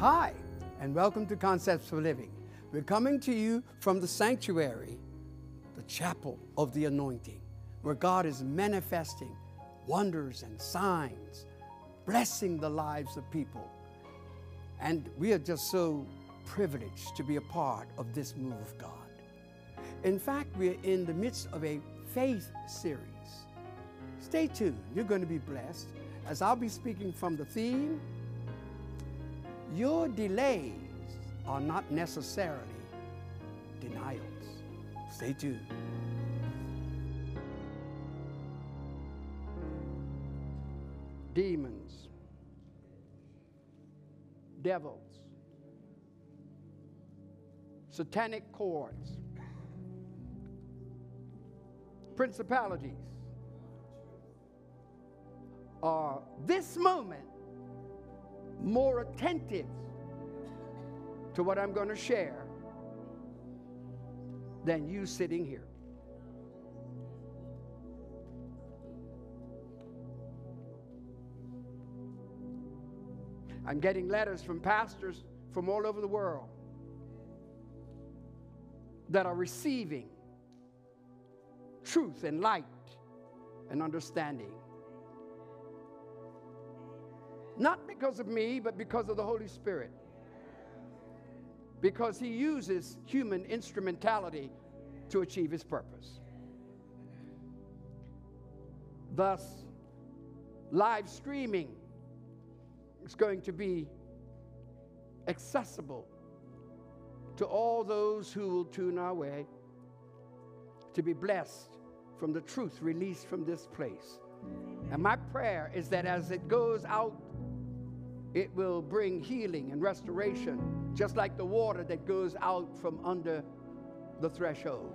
Hi, and welcome to Concepts for Living. We're coming to you from the sanctuary, the chapel of the anointing, where God is manifesting wonders and signs, blessing the lives of people. And we are just so privileged to be a part of this move of God. In fact, we're in the midst of a faith series. Stay tuned, you're going to be blessed as I'll be speaking from the theme Your delays are not necessarily denials. Stay tuned. Demons, devils, satanic cords, principalities are this moment more attentive to what I'm going to share than you sitting here. I'm getting letters from pastors from all over the world that are receiving truth and light and understanding. Not because of me, but because of the Holy Spirit. Because He uses human instrumentality to achieve His purpose. Thus, live streaming is going to be accessible to all those who will tune our way to be blessed from the truth released from this place. And my prayer is that as it goes out, it will bring healing and restoration, just like the water that goes out from under the threshold.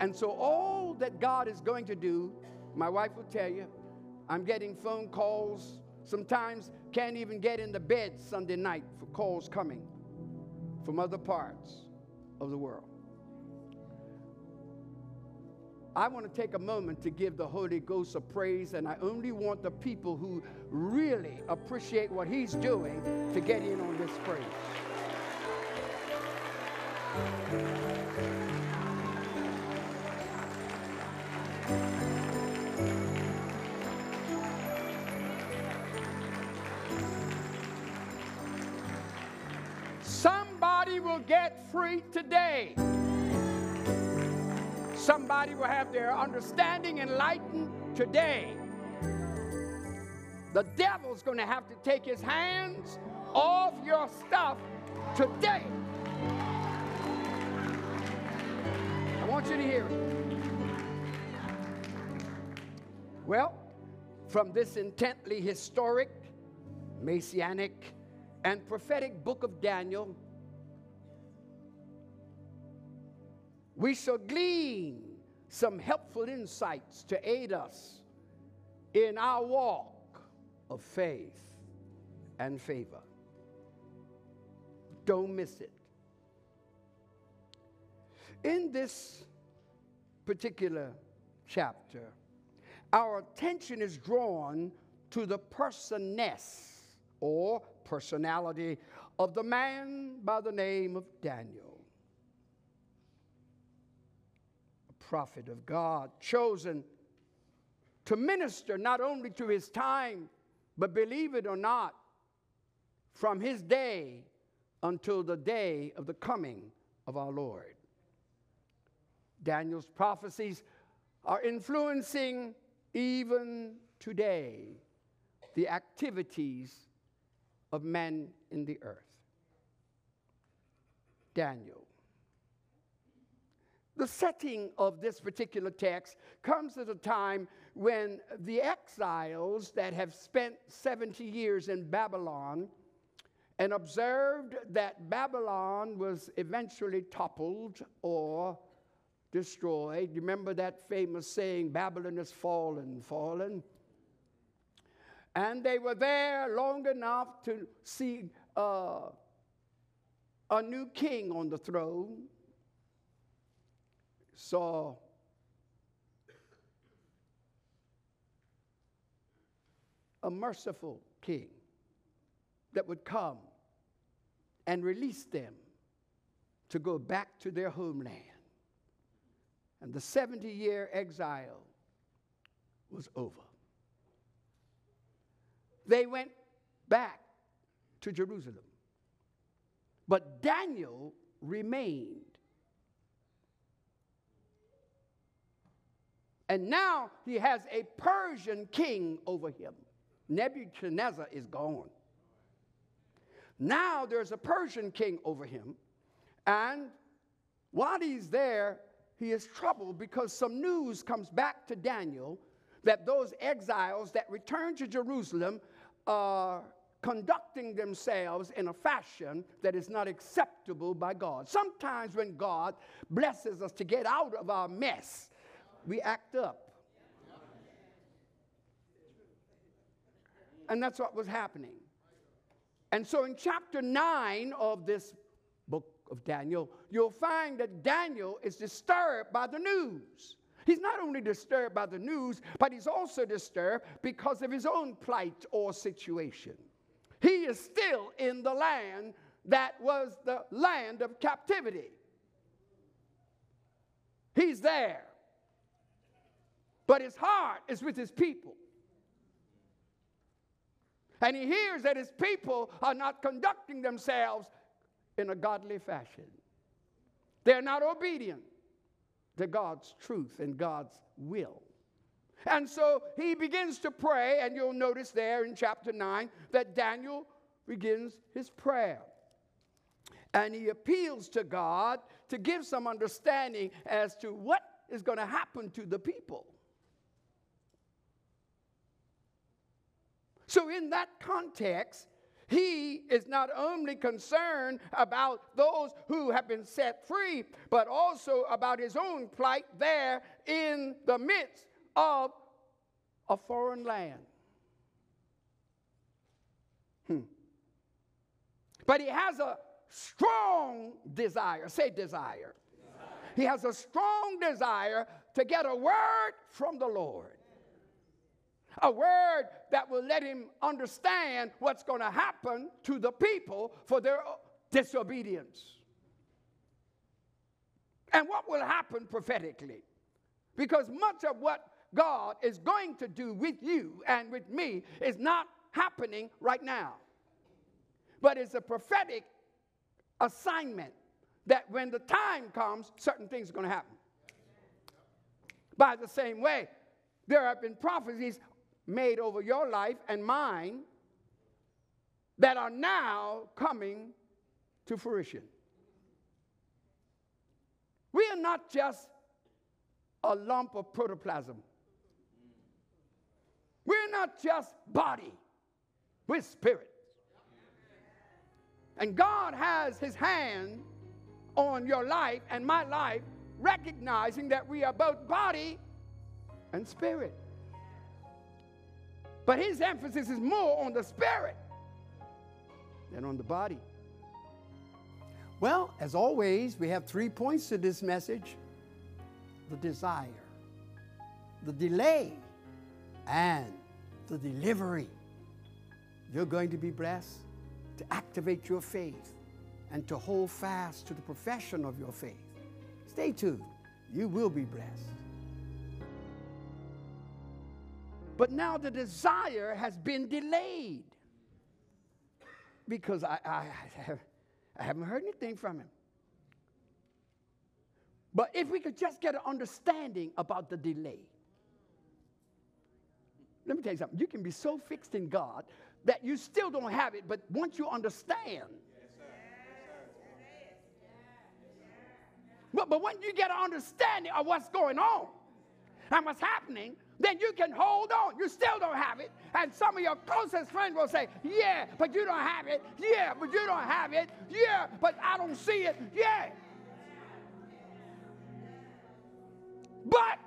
And so, all that God is going to do, my wife will tell you, I'm getting phone calls. Sometimes can't even get in the bed Sunday night for calls coming from other parts of the world. I want to take a moment to give the Holy Ghost a praise, and I only want the people who really appreciate what He's doing to get in on this praise. Somebody will get free today. Somebody will have their understanding enlightened today. The devil's going to have to take his hands off your stuff today. I want you to hear it. Well, from this intently historic, messianic, and prophetic book of Daniel, we shall glean some helpful insights to aid us in our walk of faith and favor. Don't miss it. In this particular chapter, our attention is drawn to the personness or personality of the man by the name of Daniel. A prophet of God, chosen to minister not only to his time, but believe it or not, from his day until the day of the coming of our Lord. Daniel's prophecies are influencing even today the activities of men in the earth. Daniel. The setting of this particular text comes at a time when the exiles that have spent 70 years in Babylon and observed that Babylon was eventually toppled or destroyed. Remember that famous saying, Babylon is fallen, fallen? And they were there long enough to see uh, a new king on the throne. Saw a merciful king that would come and release them to go back to their homeland. And the 70 year exile was over. They went back to Jerusalem. But Daniel remained. And now he has a Persian king over him. Nebuchadnezzar is gone. Now there's a Persian king over him. And while he's there, he is troubled because some news comes back to Daniel that those exiles that return to Jerusalem are conducting themselves in a fashion that is not acceptable by God. Sometimes when God blesses us to get out of our mess, we act up. And that's what was happening. And so in chapter 9 of this book of Daniel, you'll find that Daniel is disturbed by the news. He's not only disturbed by the news, but he's also disturbed because of his own plight or situation. He is still in the land that was the land of captivity. He's there. But his heart is with his people. And he hears that his people are not conducting themselves in a godly fashion. They're not obedient to God's truth and God's will. And so he begins to pray, and you'll notice there in chapter 9 that Daniel begins his prayer. And he appeals to God to give some understanding as to what is going to happen to the people. So, in that context, he is not only concerned about those who have been set free, but also about his own plight there in the midst of a foreign land. Hmm. But he has a strong desire. Say desire. desire. He has a strong desire to get a word from the Lord a word that will let him understand what's going to happen to the people for their disobedience. And what will happen prophetically. Because much of what God is going to do with you and with me is not happening right now. But it's a prophetic assignment that when the time comes, certain things are going to happen. By the same way, there have been prophecies made over your life and mine that are now coming to fruition. We are not just a lump of protoplasm. We're not just body, we're spirit. And God has His hand on your life and my life, recognizing that we are both body and spirit. But his emphasis is more on the spirit than on the body. Well, as always, we have three points to this message the desire, the delay, and the delivery. You're going to be blessed to activate your faith and to hold fast to the profession of your faith. Stay tuned. You will be blessed. But now the desire has been delayed because I, I, I haven't heard anything from him. But if we could just get an understanding about the delay. Let me tell you something. You can be so fixed in God that you still don't have it, but once you understand. But, but when you get an understanding of what's going on and what's happening, then you can hold on. You still don't have it. And some of your closest friends will say, Yeah, but you don't have it. Yeah, but you don't have it. Yeah, but I don't see it. Yeah. But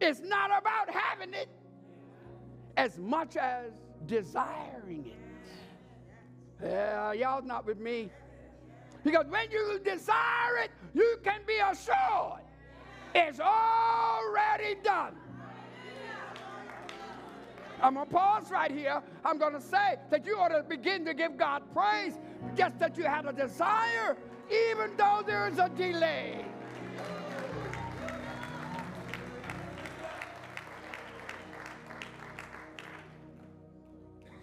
it's not about having it as much as desiring it. Yeah, y'all not with me. Because when you desire it, you can be assured it's already done. I'm going to pause right here. I'm going to say that you ought to begin to give God praise just that you had a desire, even though there is a delay.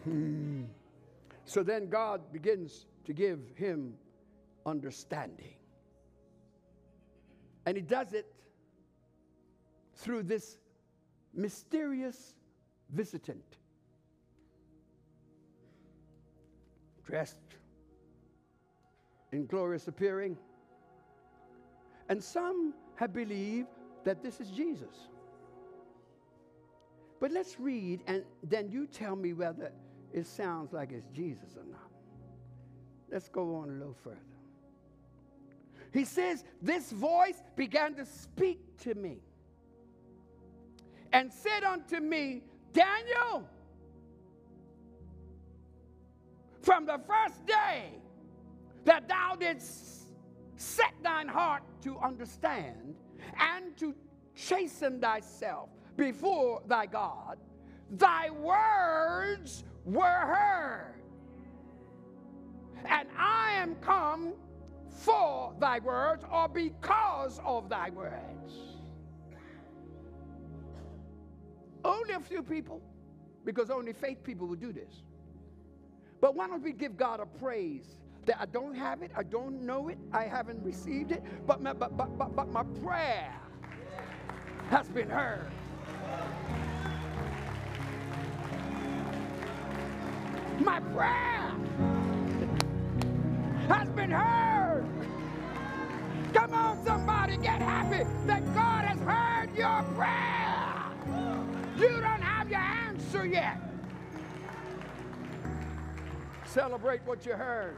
Hmm. So then God begins to give him understanding. And he does it through this mysterious visitant, dressed in glorious appearing. And some have believed that this is Jesus. But let's read, and then you tell me whether it sounds like it's Jesus or not. Let's go on a little further. He says, This voice began to speak to me and said unto me, Daniel, from the first day that thou didst set thine heart to understand and to chasten thyself before thy God, thy words were heard. And I am come for thy words or because of thy words. Only a few people, because only faith people will do this. But why don't we give God a praise that I don't have it, I don't know it, I haven't received it, but my, but, but, but, but my prayer has been heard. My prayer has been heard. Come on, somebody, get happy that God has heard your prayer. You don't have your answer yet. Celebrate what you heard.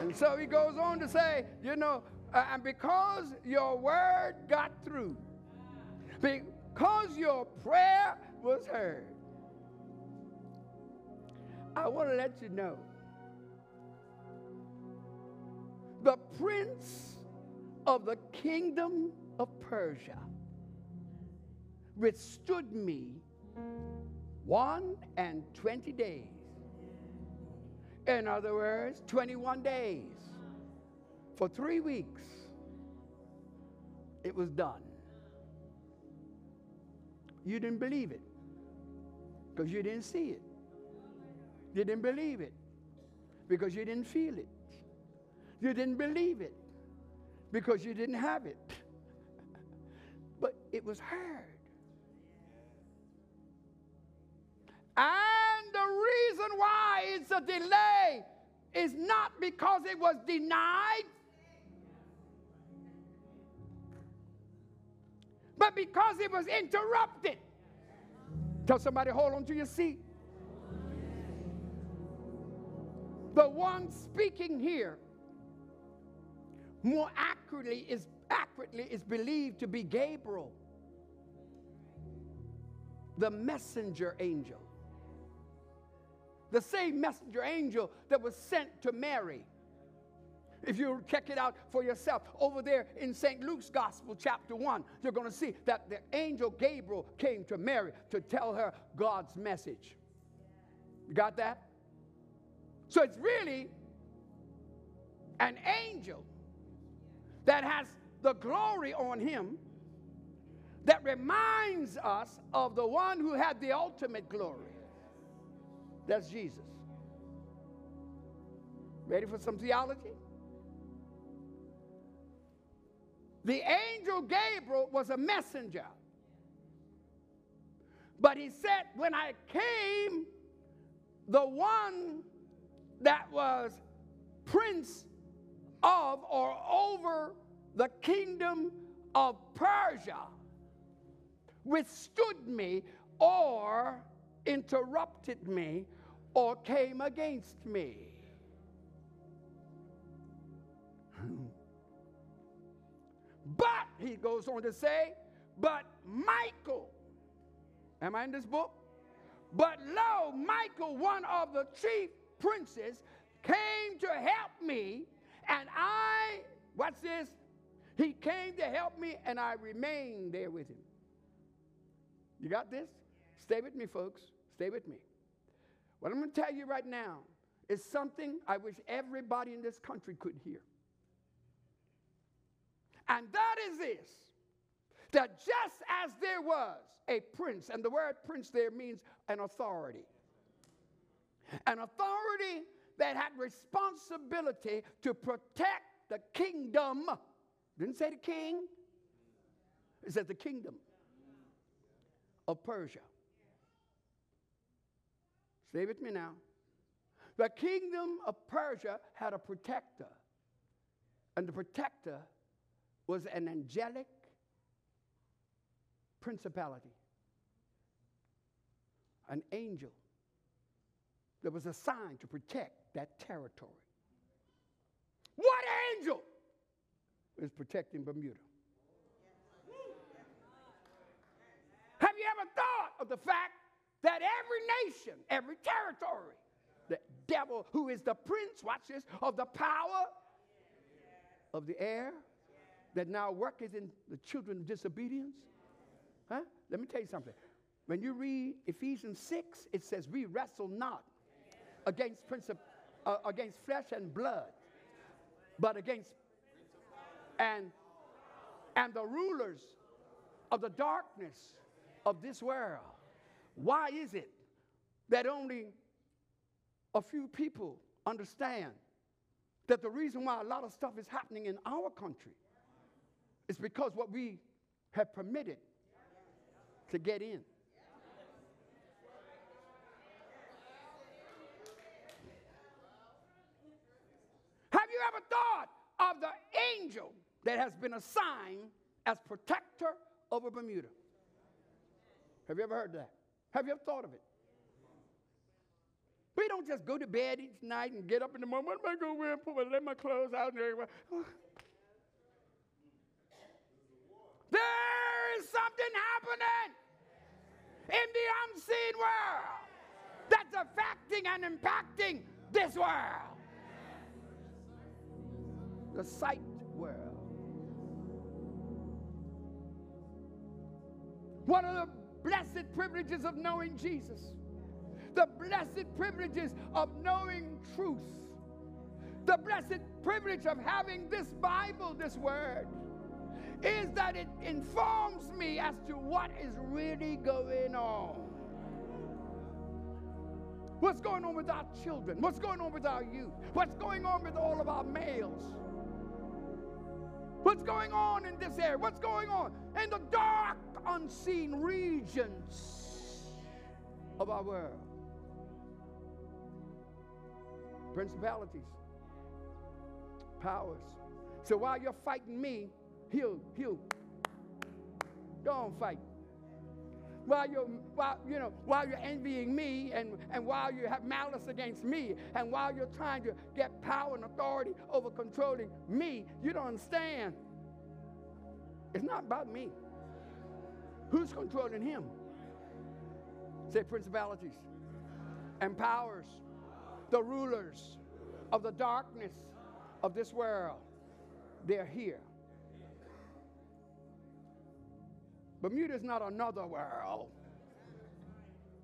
And so he goes on to say, you know, uh, and because your word got through, because your prayer was heard, I want to let you know the prince of the kingdom of Persia withstood me one and twenty days. In other words, 21 days. For three weeks, it was done. You didn't believe it because you didn't see it. You didn't believe it because you didn't feel it. You didn't believe it because you didn't have it. but it was heard. It's a delay is not because it was denied, but because it was interrupted. Tell somebody, hold on to your seat. The one speaking here more accurately is accurately is believed to be Gabriel, the messenger angel. The same messenger angel that was sent to Mary. If you check it out for yourself over there in St. Luke's Gospel, chapter 1, you're going to see that the angel Gabriel came to Mary to tell her God's message. You got that? So it's really an angel that has the glory on him that reminds us of the one who had the ultimate glory. That's Jesus. Ready for some theology? The angel Gabriel was a messenger. But he said, When I came, the one that was prince of or over the kingdom of Persia withstood me or interrupted me or came against me. Hmm. But, he goes on to say, but Michael, am I in this book? But lo, Michael, one of the chief princes, came to help me, and I, what's this? He came to help me, and I remained there with him. You got this? Stay with me, folks. Stay with me. What I'm going to tell you right now is something I wish everybody in this country could hear. And that is this that just as there was a prince, and the word prince there means an authority, an authority that had responsibility to protect the kingdom. Didn't say the king, it said the kingdom of Persia. Stay with me now. The kingdom of Persia had a protector, and the protector was an angelic principality, an angel that was assigned to protect that territory. What angel is protecting Bermuda? Have you ever thought of the fact that every nation, every territory, the devil, who is the prince, watch this, of the power of the air, that now worketh in the children of disobedience? Huh? Let me tell you something. When you read Ephesians 6, it says, We wrestle not against, princip- uh, against flesh and blood, but against and, and the rulers of the darkness of this world. Why is it that only a few people understand that the reason why a lot of stuff is happening in our country is because what we have permitted to get in. Have you ever thought of the angel that has been assigned as protector over Bermuda? Have you ever heard that? Have you ever thought of it? We don't just go to bed each night and get up in the morning. What am I going to wear? Put my, let my clothes out and everywhere. There is something happening in the unseen world that's affecting and impacting this world. The sight world. One of the blessed privileges of knowing Jesus, the blessed privileges of knowing truth, the blessed privilege of having this Bible, this word is that it informs me as to what is really going on. What's going on with our children? What's going on with our youth? What's going on with all of our males? What's going on in this area? What's going on in the dark, unseen regions of our world? Principalities, powers. So while you're fighting me, he'll, he'll, on fight. While you're, while, you know, while you're envying me and, and while you have malice against me and while you're trying to get power and authority over controlling me, you don't understand. It's not about me. Who's controlling him? Say principalities and powers, the rulers of the darkness of this world. They're here. Bermuda is not another world.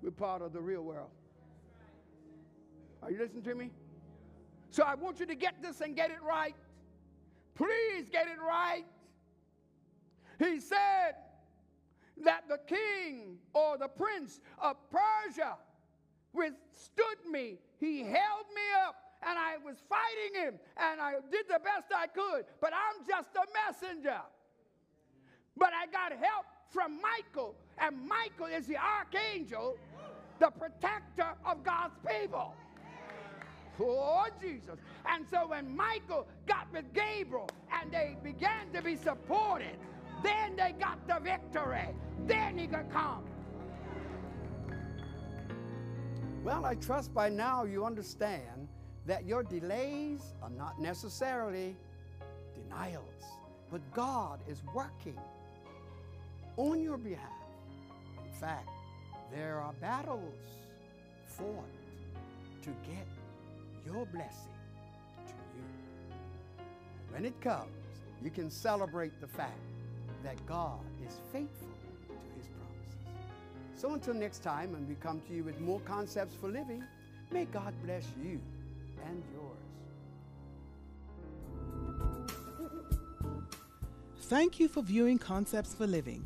We're part of the real world. Are you listening to me? So I want you to get this and get it right. Please get it right. He said that the king or the prince of Persia withstood me. He held me up and I was fighting him and I did the best I could, but I'm just a messenger. But I got help from Michael, and Michael is the archangel, the protector of God's people. Oh, Jesus. And so when Michael got with Gabriel and they began to be supported, then they got the victory. Then he could come. Well, I trust by now you understand that your delays are not necessarily denials, but God is working on your behalf. In fact, there are battles fought to get your blessing to you. When it comes, you can celebrate the fact that God is faithful to his promises. So until next time, when we come to you with more concepts for living, may God bless you and yours. Thank you for viewing Concepts for Living.